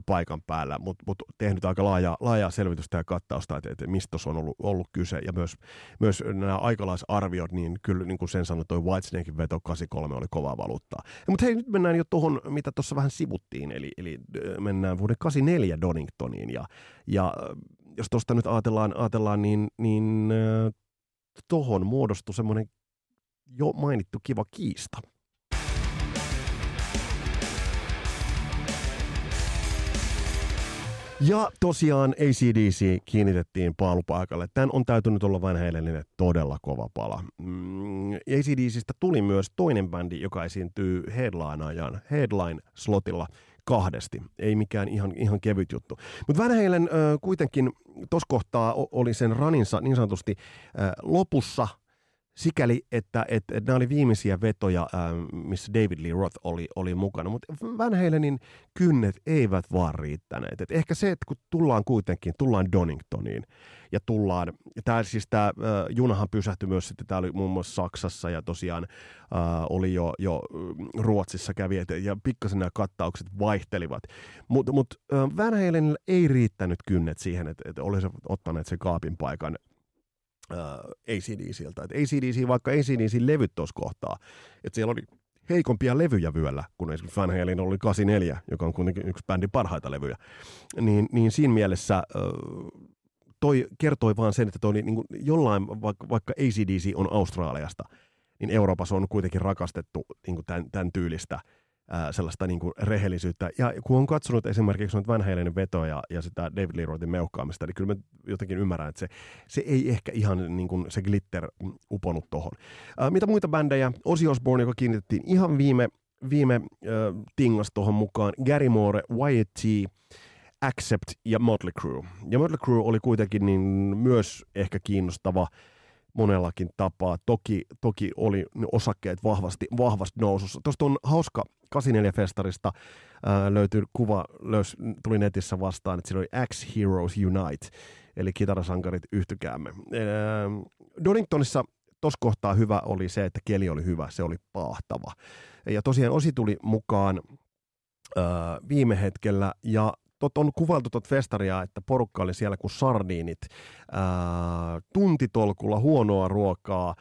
paikan päällä, mutta mut tehnyt aika laajaa, laajaa selvitystä ja kattausta, että, että mistä on ollut, ollut kyse. Ja myös, myös nämä aikalaisarviot, niin kyllä niin kuin sen sanoi, toi Whitesnakein veto 83 oli kovaa valuuttaa. Mutta hei, nyt mennään jo tuohon, mitä tuossa vähän sivuttiin, eli, eli mennään vuoden 84 Doningtoniin. Ja, ja jos tuosta nyt ajatellaan, ajatellaan niin, niin äh, tohon muodostui semmoinen jo mainittu kiva kiista. Ja tosiaan ACDC kiinnitettiin paalupaikalle. Tämän on täytynyt olla vain heille todella kova pala. Mm, ACDCistä tuli myös toinen bändi, joka esiintyy headline-ajan, headline-slotilla kahdesti. Ei mikään ihan, ihan kevyt juttu. Mutta Van Halen äh, kuitenkin tuossa kohtaa oli sen raninsa niin sanotusti äh, lopussa – sikäli, että, että, että nämä oli viimeisiä vetoja, missä David Lee Roth oli, oli mukana, mutta Van Halenin kynnet eivät vaan riittäneet. Et ehkä se, että kun tullaan kuitenkin, tullaan Doningtoniin ja tullaan, tämä siis tämä äh, junahan pysähtyi myös sitten, tämä oli muun muassa Saksassa ja tosiaan äh, oli jo, jo Ruotsissa kävi, et, ja pikkasen nämä kattaukset vaihtelivat. Mutta mut, äh, Van Halenilla ei riittänyt kynnet siihen, että, että olisivat ottaneet sen kaapin paikan äh, ACDCiltä. Et ACDC, vaikka ACDC levyt tuossa kohtaa, että siellä oli heikompia levyjä vyöllä, kun esimerkiksi Van Halen oli 84, joka on kuitenkin yksi bändin parhaita levyjä, niin, niin siinä mielessä äh, toi kertoi vaan sen, että toi oli niin kuin jollain, vaikka, vaikka ACDC on Australiasta, niin Euroopassa on kuitenkin rakastettu niin kuin tämän, tämän tyylistä – sellaista niin kuin rehellisyyttä. Ja kun on katsonut esimerkiksi noita Van Halenin vetoja ja sitä David Lee Rothin meuhkaamista, niin kyllä mä jotenkin ymmärrän, että se, se ei ehkä ihan niin kuin se glitter uponut tohon. Ää, mitä muita bändejä? Ozzy Osbourne, joka kiinnitettiin ihan viime, viime äh, tingas tuohon mukaan. Gary Moore, Wyatt T, Accept ja Motley Crue. Ja Motley Crue oli kuitenkin niin myös ehkä kiinnostava monellakin tapaa. Toki, toki oli osakkeet vahvasti, vahvasti nousussa. Tuosta on hauska 84-festarista ää, löytyy kuva, löys, tuli netissä vastaan, että siinä oli X Heroes Unite, eli kitarasankarit yhtykäämme. Ää, Doningtonissa tuossa kohtaa hyvä oli se, että keli oli hyvä, se oli pahtava. Ja tosiaan Osi tuli mukaan ää, viime hetkellä, ja tot, on kuvailtu tuota festaria, että porukka oli siellä kuin sardiinit, ää, tuntitolkulla huonoa ruokaa,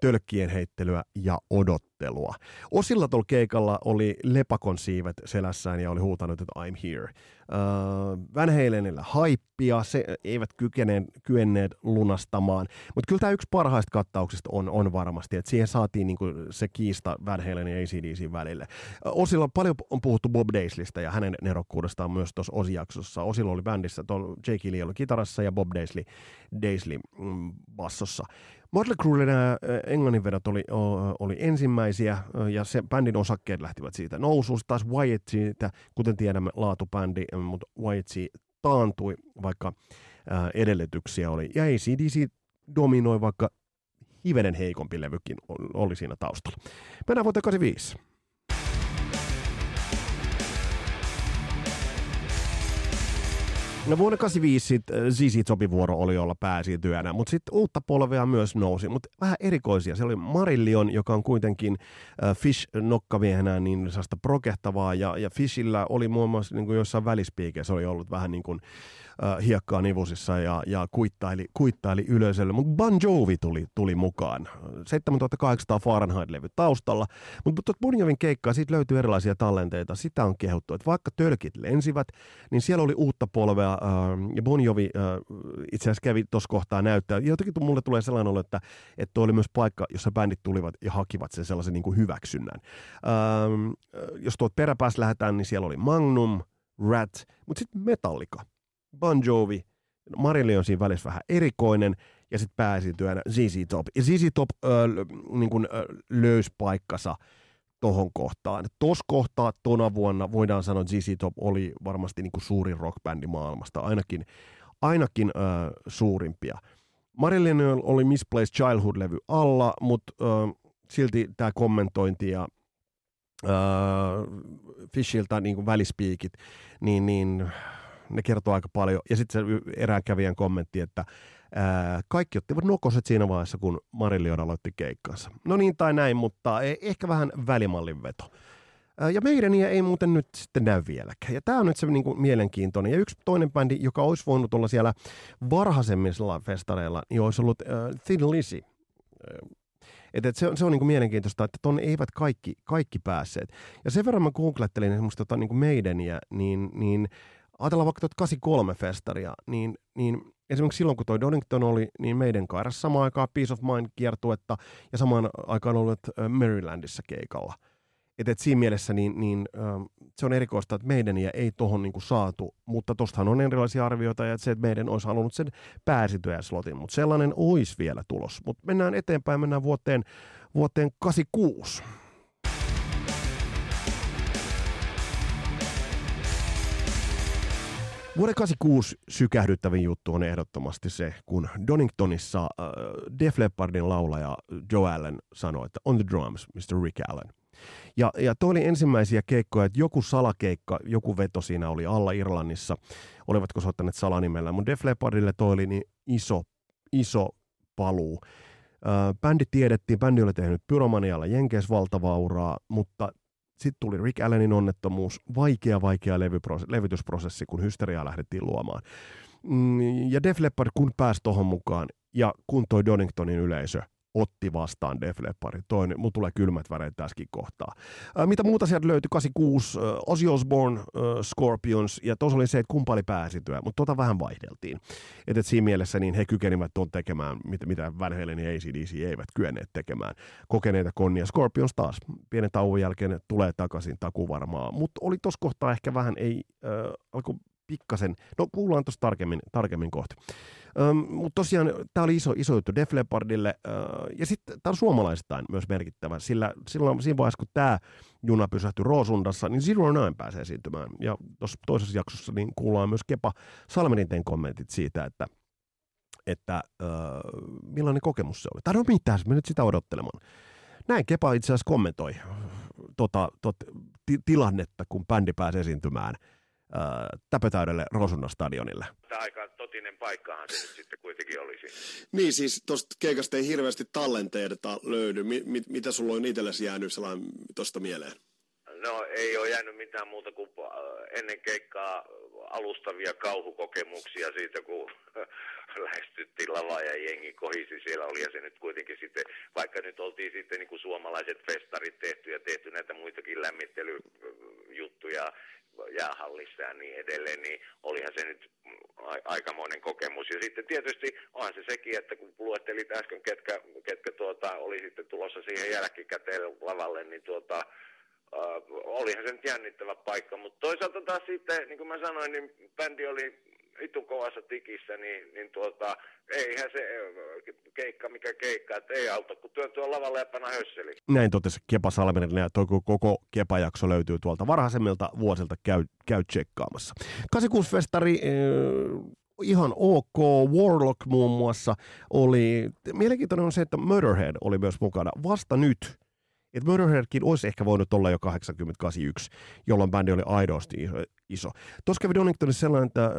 tölkkien heittelyä ja odottelua. Osilla tuolla keikalla oli lepakon siivet selässään ja oli huutanut, että I'm here. Van Halenillä haippia, se eivät kykeneen, kyenneet lunastamaan, mutta kyllä tämä yksi parhaista kattauksista on, on varmasti, että siihen saatiin niinku se kiista Van Halen ja ACDC välille. Osilla paljon on puhuttu Bob Daisleystä ja hänen nerokkuudestaan myös tuossa osijaksossa. Osilla oli bändissä, Jake Lee oli kitarassa ja Bob Daisley, Daisley mm, bassossa. Motley Cruelle nämä englannin vedot oli, oli ensimmäisiä ja se bändin osakkeet lähtivät siitä nousuun. Taas Wyatt siitä, kuten tiedämme, laatubändi, mutta Wyatt taantui, vaikka edellytyksiä oli. Ja ACDC dominoi, vaikka hivenen heikompi levykin oli siinä taustalla. Mennään vuoteen 85. No vuonna 85 sitten ZZ Sopivuoro oli olla pääsiintyjänä, mutta sitten uutta polvea myös nousi, mutta vähän erikoisia. Se oli Marillion, joka on kuitenkin äh, Fish nokkaviehenä niin sellaista prokehtavaa, ja, ja Fishillä oli muun muassa niin kuin jossain välispiikeissä oli ollut vähän niin kuin äh, hiekkaa nivusissa ja, ja kuittaili, kuittaili yleisölle, mutta Bon Jovi tuli, tuli mukaan. 7800 Fahrenheit-levy taustalla, mutta Bon Jovin keikkaa, siitä löytyy erilaisia tallenteita, sitä on kehuttu, että vaikka tölkit lensivät, niin siellä oli uutta polvea, äh, ja Bon Jovi äh, itse asiassa kävi tuossa kohtaa näyttää, jotenkin mulle tulee sellainen olo, että, että oli myös paikka, jossa bändit tulivat ja hakivat sen sellaisen niin kuin hyväksynnän. Ähm, jos tuot peräpäässä lähdetään, niin siellä oli Magnum, Rat, mutta sitten Metallica. Bon Jovi, Marilli on siinä välissä vähän erikoinen, ja sitten pääesiintyjänä ZZ Top. Ja ZZ Top äh, niin kuin, äh, löysi paikkansa tohon kohtaan. Tuossa kohtaa tona vuonna voidaan sanoa, että ZZ Top oli varmasti niin kuin suurin rockbändi maailmasta, ainakin, ainakin äh, suurimpia. Marilyn oli Misplaced Childhood-levy alla, mutta äh, silti tämä kommentointi ja äh, Fishiltä niin kuin välispiikit, niin, niin ne kertoo aika paljon. Ja sitten se erään kävijän kommentti, että ää, kaikki ottivat nokoset siinä vaiheessa, kun Marillion aloitti keikkansa. No niin tai näin, mutta e- ehkä vähän välimallin veto. Ja meidän ei muuten nyt sitten näy vieläkään. Ja tämä on nyt se niin kuin, mielenkiintoinen. Ja yksi toinen bändi, joka olisi voinut olla siellä varhaisemmilla festareilla, niin olisi ollut äh, Thin Lizzy. Et, et se, on, se on niin kuin mielenkiintoista, että tuonne eivät kaikki, kaikki päässeet. Ja sen verran mä googlettelin esimerkiksi tota, niin kuin meidäniä, niin, niin ajatellaan vaikka tuota 83 festaria, niin, niin esimerkiksi silloin kun toi Donington oli, niin meidän kairassa samaan aikaan Peace of Mind kiertuetta ja samaan aikaan ollut Marylandissa keikalla. Et, et siinä mielessä niin, niin, se on erikoista, että meidän ei tohon niin saatu, mutta tostahan on erilaisia arvioita ja että se, että meidän olisi halunnut sen pääsityä slotin, mutta sellainen olisi vielä tulos. Mutta mennään eteenpäin, mennään vuoteen, vuoteen 86. Vuoden 86 sykähdyttävin juttu on ehdottomasti se, kun Doningtonissa äh, Def Leppardin laulaja Joe Allen sanoi, että on the drums, Mr. Rick Allen. Ja, ja toi oli ensimmäisiä keikkoja, että joku salakeikka, joku veto siinä oli alla Irlannissa, olivatko soittaneet salanimellä, mutta Def Leppardille toi oli niin iso, iso paluu. Äh, bändi tiedettiin, bändi oli tehnyt Pyromanialla Jenkeis valtavaa uraa, mutta sitten tuli Rick Allenin onnettomuus, vaikea, vaikea levytysprosessi, kun hysteriaa lähdettiin luomaan. Mm, ja Def Leppard kun pääsi tuohon mukaan, ja kun toi Doningtonin yleisö otti vastaan Def Leppard. Toinen, mulla tulee kylmät väreet tässäkin kohtaa. Ää, mitä muuta sieltä löytyi? 86, äh, Ozzy Osbourne, äh, Scorpions, ja tuossa oli se, että kumpa oli pääsityä, mutta tota vähän vaihdeltiin. Et, et siinä mielessä niin he kykenivät tuon tekemään, mitä, mitä Van Halen ja ACDC eivät kyenneet tekemään. Kokeneita konnia. Scorpions taas pienen tauon jälkeen tulee takaisin takuvarmaa, mutta oli tuossa kohtaa ehkä vähän, ei, äh, alkoi pikkasen, no kuullaan tuossa tarkemmin, tarkemmin kohta. Mutta tosiaan tämä oli iso, iso juttu Def Leppardille, ja sitten tämä on suomalaistain myös merkittävä, sillä silloin siinä vaiheessa, kun tämä juna pysähtyi Roosundassa, niin Zero Nine pääsee esiintymään. Ja tuossa toisessa jaksossa niin kuullaan myös Kepa Salmeninten kommentit siitä, että että äh, millainen kokemus se oli. Tai no mitään, me nyt sitä odottelemaan. Näin Kepa itse asiassa kommentoi tota, tot, ti, tilannetta, kun bändi pääsi esiintymään äh, täpötäydelle Rosunnan stadionille. Tämä aika totinen paikkahan se nyt sitten kuitenkin olisi. Niin siis tuosta keikasta ei hirveästi tallenteita löydy. Mi- mit, mitä sulla on itsellesi jäänyt tuosta mieleen? No ei ole jäänyt mitään muuta kuin äh, ennen keikkaa alustavia kauhukokemuksia siitä, kun lähestyttiin lavaa ja jengi kohisi siellä. Oli se nyt kuitenkin sitten, vaikka nyt oltiin sitten niin kuin suomalaiset festarit tehty ja tehty näitä muitakin lämmittelyjuttuja jäähallissa ja niin edelleen, niin olihan se nyt aikamoinen kokemus. Ja sitten tietysti onhan se sekin, että kun luettelit äsken, ketkä, ketkä tuota, oli sitten tulossa siihen jälkikäteen lavalle, niin tuota, olihan se nyt jännittävä paikka, mutta toisaalta taas sitten, niin kuin mä sanoin, niin bändi oli vitun kovassa tikissä, niin, niin tuota, eihän se keikka mikä keikka, että ei auta, kun työntyä lavalle ja panna hösseli. Näin totesi Kepa Salminen ja toi koko Kepa-jakso löytyy tuolta varhaisemmilta vuosilta, käy, käy tsekkaamassa. 86-festari, äh, ihan ok. Warlock muun muassa oli, mielenkiintoinen on se, että Murderhead oli myös mukana vasta nyt että Murderheadkin olisi ehkä voinut olla jo 8081, jolloin bändi oli aidosti iso. Tuossa kävi Doningtonissa sellainen, että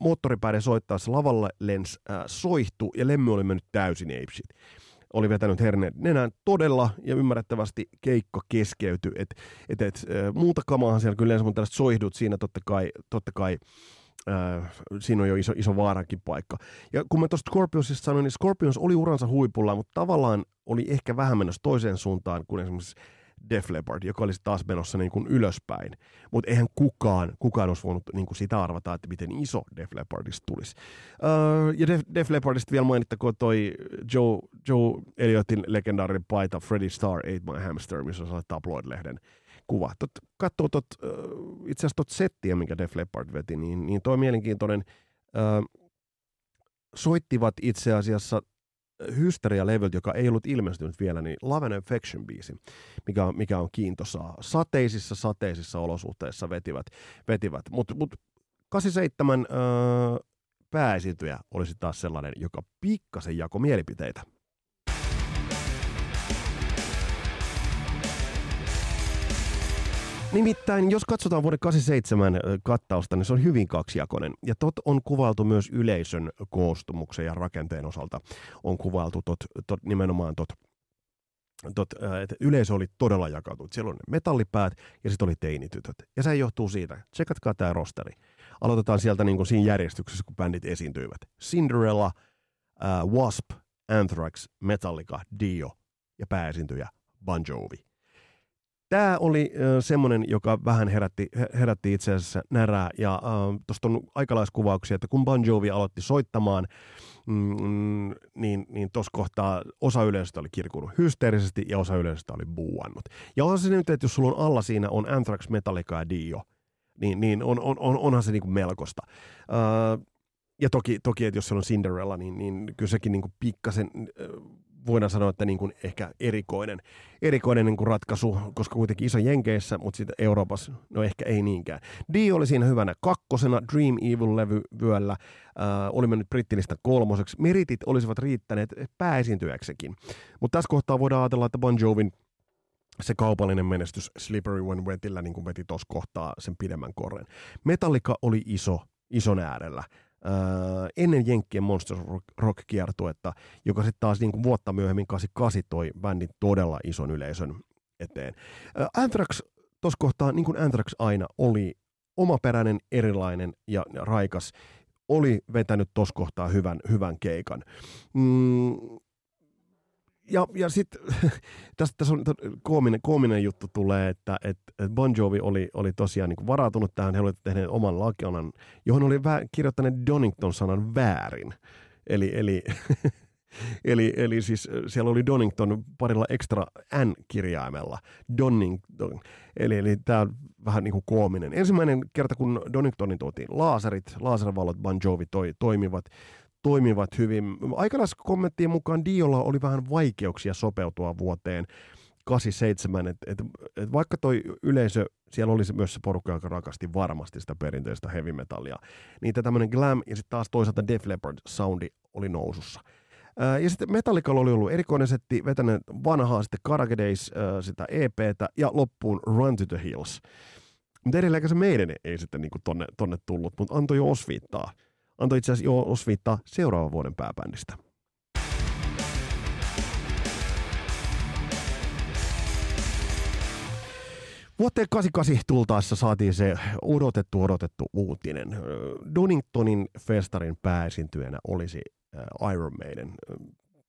moottoripäiden soittaessa lavalle lens äh, soihtu ja lemmy oli mennyt täysin apeshit. Oli vetänyt herneet nenään todella ja ymmärrettävästi keikka keskeytyi. Et, et, et, muuta kamaahan siellä kyllä yleensä, mutta tällaiset soihdut siinä totta kai, totta kai Äh, siinä on jo iso, iso vaarankin paikka. Ja kun mä tuosta Scorpionsista sanoin, niin Scorpions oli uransa huipulla, mutta tavallaan oli ehkä vähän menossa toiseen suuntaan kuin esimerkiksi Def Leppard, joka olisi taas menossa niin kuin ylöspäin. Mutta eihän kukaan, kukaan olisi voinut niin kuin sitä arvata, että miten iso Def Leppardista tulisi. Uh, ja Def, Def Leppardista vielä mainittakoon toi Joe, Joe Elliotin legendaarinen paita Freddy Star Ate My Hamster, missä on Tabloid-lehden kuva. Tot, katsoo tot, itse asiassa tot settiä, minkä Def Leppard veti, niin, niin toi mielenkiintoinen. Ö, soittivat itse asiassa Hysteria-levyltä, joka ei ollut ilmestynyt vielä, niin Love and Affection biisi, mikä on, mikä on kiintosaa. Sateisissa, sateisissa olosuhteissa vetivät, vetivät. mutta mut 87 öö, pääesiintyjä olisi taas sellainen, joka pikkasen jako mielipiteitä. Nimittäin, jos katsotaan vuoden 87 kattausta, niin se on hyvin kaksijakoinen. Ja tot on kuvailtu myös yleisön koostumuksen ja rakenteen osalta. On kuvailtu tot, tot, nimenomaan tot, tot, että yleisö oli todella jakautunut. Siellä on metallipäät ja sitten oli teinitytöt. Ja se johtuu siitä. Tsekatkaa tämä rosteri. Aloitetaan sieltä niin kuin siinä järjestyksessä, kun bändit esiintyivät. Cinderella, uh, Wasp, Anthrax, Metallica, Dio ja pääesiintyjä Bon Jovi. Tämä oli äh, semmoinen, joka vähän herätti, herätti itse asiassa närää. Ja äh, tuosta on aikalaiskuvauksia, että kun Bon Jovi aloitti soittamaan, mm, niin, niin tuossa kohtaa osa yleisöstä oli kirkunut hysteerisesti ja osa yleisöstä oli buuannut. Ja onhan se nyt, että jos sulla on alla siinä on Anthrax, Metallica ja Dio, niin, niin on, on, on, onhan se niinku melkoista. Äh, ja toki, toki, että jos se on Cinderella, niin, niin kyllä sekin niinku pikkasen voidaan sanoa, että niin kuin ehkä erikoinen, erikoinen niin kuin ratkaisu, koska kuitenkin iso Jenkeissä, mutta sitten Euroopassa, no ehkä ei niinkään. Dio oli siinä hyvänä kakkosena, Dream Evil-levy vyöllä, äh, oli mennyt brittilistä kolmoseksi. Meritit olisivat riittäneet pääesiintyjäksekin. Mutta tässä kohtaa voidaan ajatella, että Bon Jovin se kaupallinen menestys Slippery When Wetillä niin kuin veti tuossa kohtaa sen pidemmän korren. Metallica oli iso, ison äärellä äh, ennen Jenkkien Monster Rock-kiertuetta, joka sitten taas niin kuin vuotta myöhemmin 88 toi bändin todella ison yleisön eteen. Äh, Anthrax tuossa kohtaa, niin kuin Anthrax aina, oli omaperäinen, erilainen ja raikas, oli vetänyt tuossa kohtaa hyvän, hyvän keikan. Mm, ja, ja sitten tässä, tässä on koominen, koominen juttu tulee, että et, et Bon Jovi oli, oli tosiaan niin varautunut tähän, he olivat tehneet oman lakianan, johon oli vä- kirjoittaneet Donington-sanan väärin. Eli, eli, eli, eli siis siellä oli Donington parilla ekstra N-kirjaimella. Donington. Eli, eli tämä on vähän niin kuin koominen. Ensimmäinen kerta, kun Doningtonin tuotiin laaserit, laservallot Bon Jovi toi, toimivat, toimivat hyvin. Aikalaiskommenttien mukaan Diolla oli vähän vaikeuksia sopeutua vuoteen 87, että et, et vaikka toi yleisö, siellä oli myös se porukka, joka rakasti varmasti sitä perinteistä heavy metallia, niin tämmöinen glam ja sitten taas toisaalta Def Leppard soundi oli nousussa. Ja sitten Metallicalla oli ollut erikoinen setti, vetänyt vanhaa sitten Karage Days, sitä EPtä ja loppuun Run to the Hills. Mutta edelleenkä se meidän ei sitten niinku tonne, tonne tullut, mutta antoi jo osviittaa antoi itse asiassa jo osviittaa seuraavan vuoden pääbändistä. Vuoteen 88 tultaessa saatiin se odotettu odotettu uutinen. Doningtonin festarin pääesiintyjänä olisi Iron Maiden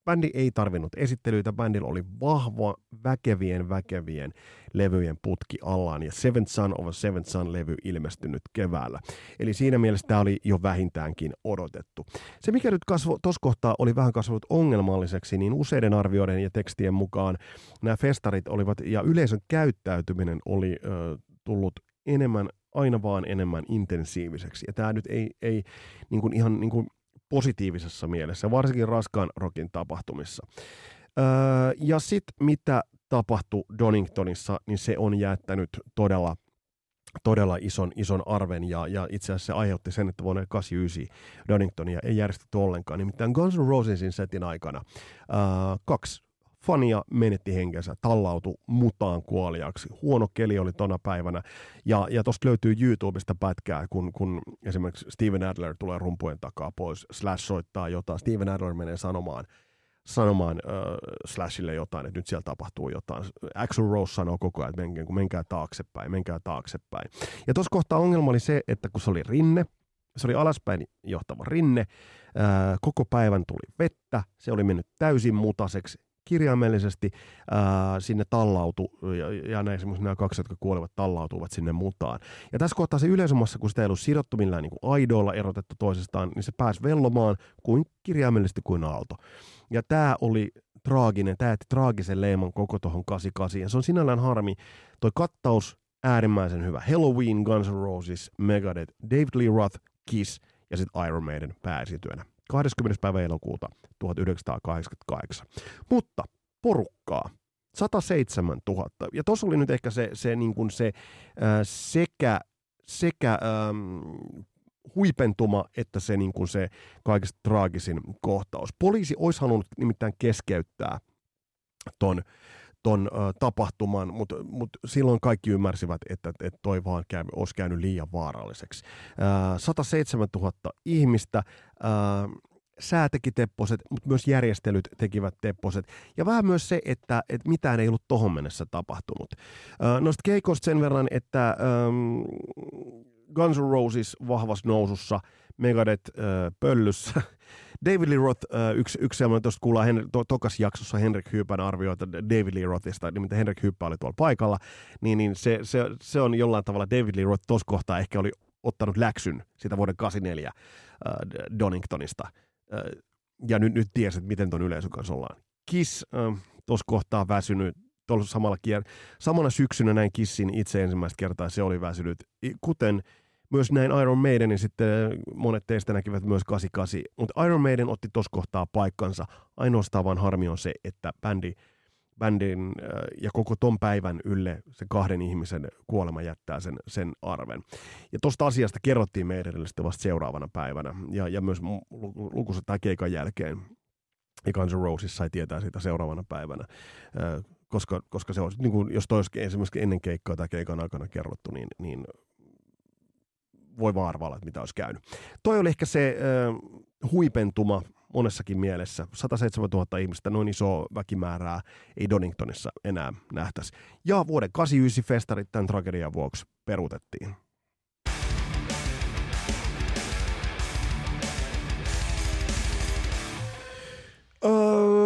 bändi ei tarvinnut esittelyitä, bändillä oli vahva, väkevien, väkevien levyjen putki allaan, ja Seventh Son of a Seventh Son-levy ilmestynyt keväällä. Eli siinä mielessä tämä oli jo vähintäänkin odotettu. Se, mikä nyt kasvo, kohtaa oli vähän kasvanut ongelmalliseksi, niin useiden arvioiden ja tekstien mukaan nämä festarit olivat, ja yleisön käyttäytyminen oli ö, tullut enemmän aina vaan enemmän intensiiviseksi. Ja tämä nyt ei, ei niin kuin ihan niin kuin positiivisessa mielessä, varsinkin raskaan rokin tapahtumissa. Öö, ja sitten mitä tapahtui Doningtonissa, niin se on jättänyt todella todella ison, ison arven ja, ja itse asiassa se aiheutti sen, että vuonna 1989 Doningtonia ei järjestetty ollenkaan. Nimittäin Guns N' Rosesin setin aikana ää, kaksi fania menetti henkensä, tallautu mutaan kuoliaksi. Huono keli oli tona päivänä. Ja, ja tuosta löytyy YouTubesta pätkää, kun, kun esimerkiksi Steven Adler tulee rumpujen takaa pois, Slash soittaa jotain. Steven Adler menee sanomaan, sanomaan äh, Slashille jotain, että nyt siellä tapahtuu jotain. Axel Rose sanoo koko ajan, että menkää, kun menkää taaksepäin, menkää taaksepäin. Ja tuossa kohtaa ongelma oli se, että kun se oli rinne, se oli alaspäin johtava rinne, äh, koko päivän tuli vettä, se oli mennyt täysin mutaseksi, kirjaimellisesti ää, sinne tallautu, ja, ja näin nämä kaksi, jotka kuolevat, tallautuvat sinne mutaan. Ja tässä kohtaa se yleisömassa, kun sitä ei ollut sidottu millään niin kuin aidoilla erotettu toisestaan, niin se pääsi vellomaan kuin kirjaimellisesti kuin aalto. Ja tämä oli traaginen, tämä jätti traagisen leiman koko tuohon 88. Ja se on sinällään harmi. Toi kattaus äärimmäisen hyvä. Halloween, Guns N' Roses, Megadeth, David Lee Roth, Kiss ja sitten Iron Maiden pääesiintyönä. 20. päivä elokuuta 1988. Mutta porukkaa 107 000. Ja tuossa oli nyt ehkä se, se, niin kuin se ää, sekä, sekä ähm, huipentuma että se, niin kuin se kaikista traagisin kohtaus. Poliisi olisi halunnut nimittäin keskeyttää ton ton ö, tapahtuman, mutta mut silloin kaikki ymmärsivät, että, että toi vaan käy, olisi käynyt liian vaaralliseksi. Ö, 107 000 ihmistä, ö, sää teki tepposet, mutta myös järjestelyt tekivät tepposet. Ja vähän myös se, että, että mitään ei ollut tohon mennessä tapahtunut. Ö, noista keikoista sen verran, että ö, Guns N' Roses vahvassa nousussa, Megadeth ö, pöllyssä, David Lee Roth, uh, yksi, yksi sellainen, tuosta kuullaan Henry, to, tokas jaksossa Henrik Hypän arvioita David Lee Rothista, nimittäin Henrik Hyppä oli tuolla paikalla, niin, niin se, se, se, on jollain tavalla David Lee Roth tuossa kohtaa ehkä oli ottanut läksyn sitä vuoden 84 uh, Doningtonista. Uh, ja nyt, nyt tiesi, että miten tuon yleisön kanssa ollaan. Kiss uh, tuossa kohtaa väsynyt, tuolla samalla kier- samana syksynä näin Kissin itse ensimmäistä kertaa, se oli väsynyt, kuten myös näin Iron Maidenin sitten monet teistä näkivät myös 88, mutta Iron Maiden otti tuossa kohtaa paikkansa. Ainoastaan vaan harmi on se, että bändi, bändin äh, ja koko ton päivän ylle se kahden ihmisen kuolema jättää sen, sen arven. Ja tuosta asiasta kerrottiin meidän sitten vasta seuraavana päivänä ja, ja myös lukuisen tai keikan jälkeen. Ja Guns N' Roses sai tietää siitä seuraavana päivänä, äh, koska, koska se olisi, niin kuin, jos toisikin esimerkiksi ennen keikkaa tai keikan aikana kerrottu, niin, niin voi vaan arvailla, että mitä olisi käynyt. Toi oli ehkä se äh, huipentuma monessakin mielessä. 107 000 ihmistä, noin iso väkimäärää ei Doningtonissa enää nähtäisi. Ja vuoden 89 festarit tämän tragedian vuoksi peruutettiin. Öö,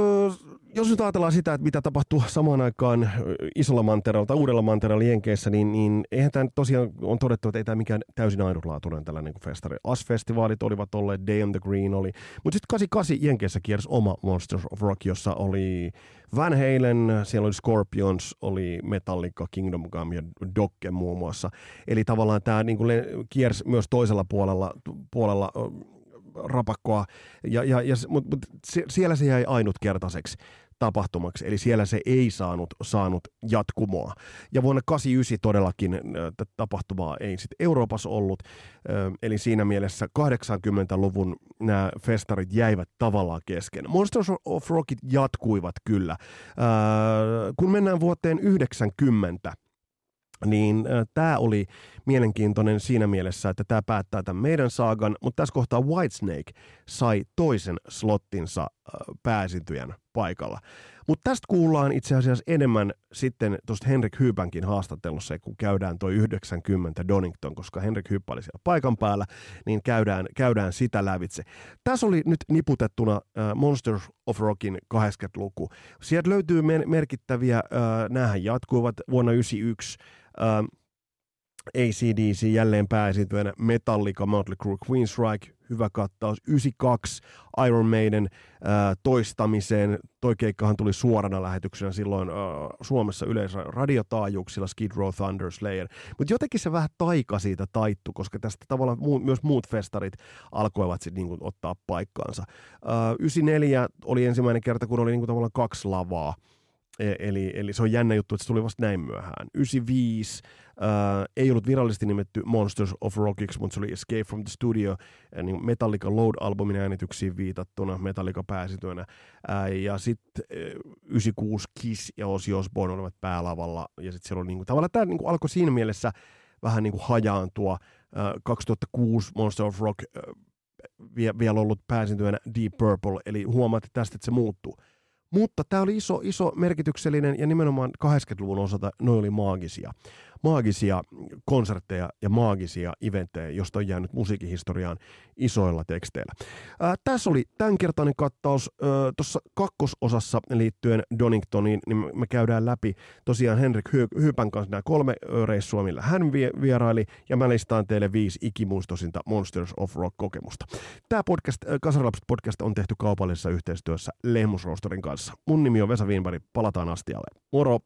jos nyt ajatellaan sitä, että mitä tapahtuu samaan aikaan isolla mantereella tai uudella mantereella Jenkeissä, niin, niin eihän tämä tosiaan on todettu, että ei tämä mikään täysin ainutlaatuinen tällainen kuin festari. As-festivaalit olivat olleet, Day on the Green oli, mutta sitten 88 Jenkeissä kiersi oma Monsters of Rock, jossa oli Van Halen, siellä oli Scorpions, oli Metallica, Kingdom Come ja Dokke muun muassa. Eli tavallaan tämä niin kiersi myös toisella puolella, puolella rapakkoa, ja, ja, ja, mutta mut siellä se jäi ainutkertaiseksi tapahtumaksi, eli siellä se ei saanut, saanut jatkumoa. Ja vuonna 89 todellakin tapahtumaa ei sitten Euroopassa ollut, eli siinä mielessä 80-luvun nämä festarit jäivät tavallaan kesken. Monsters of Rockit jatkuivat kyllä. Kun mennään vuoteen 90, niin tämä oli mielenkiintoinen siinä mielessä, että tämä päättää tämän meidän saagan, mutta tässä kohtaa Whitesnake sai toisen slottinsa pääesiintyjän paikalla. Mutta tästä kuullaan itse asiassa enemmän sitten tuosta Henrik Hyypänkin haastattelussa, kun käydään toi 90 Donington, koska Henrik Hyyppä oli siellä paikan päällä, niin käydään, käydään sitä lävitse. Tässä oli nyt niputettuna äh, Monsters of Rockin 80-luku. Sieltä löytyy mer- merkittäviä, äh, näähän jatkuivat vuonna 1991, äh, ACDC jälleen pääesiintyjänä, Metallica, Motley Crue, Queensryche, hyvä kattaus, 92 Iron Maiden äh, toistamiseen, toi keikkahan tuli suorana lähetyksenä silloin äh, Suomessa yleensä radiotaajuuksilla, Skid Row, Thunder Slayer, mutta jotenkin se vähän taika siitä taittu, koska tästä tavallaan mu- myös muut festarit alkoivat sitten niinku ottaa paikkaansa. Äh, 94 oli ensimmäinen kerta, kun oli niinku tavallaan kaksi lavaa, eli, eli se on jännä juttu, että se tuli vasta näin myöhään. 95 ää, ei ollut virallisesti nimetty Monsters of Rockiksi, mutta se oli Escape from the Studio, ää, niin Metallica Load-albumin äänityksiin viitattuna, Metallica pääsityönä. Ää, ja sitten 96 Kiss ja Ozzy Osbourne olivat päälavalla, ja sitten siellä oli niinku, tavallaan tämä niinku alkoi siinä mielessä vähän niinku hajaantua. Ää, 2006 Monster of Rock ää, vielä ollut pääsityönä Deep Purple, eli huomaat tästä, että se muuttuu. Mutta tämä oli iso, iso merkityksellinen ja nimenomaan 80-luvun osalta ne oli maagisia maagisia konsertteja ja maagisia eventtejä, josta on jäänyt musiikkihistoriaan isoilla teksteillä. Ää, tässä oli tämänkertainen kattaus. Tuossa kakkososassa liittyen Doningtoniin, niin me käydään läpi tosiaan Henrik Hy- Hypän kanssa nämä kolme reissua, millä hän vieraili, ja mä listaan teille viisi ikimuistoisinta Monsters of Rock-kokemusta. Tämä podcast, Kasarlapset podcast on tehty kaupallisessa yhteistyössä Lehmusroosterin kanssa. Mun nimi on Vesa Wienberg, palataan astialle. Moro!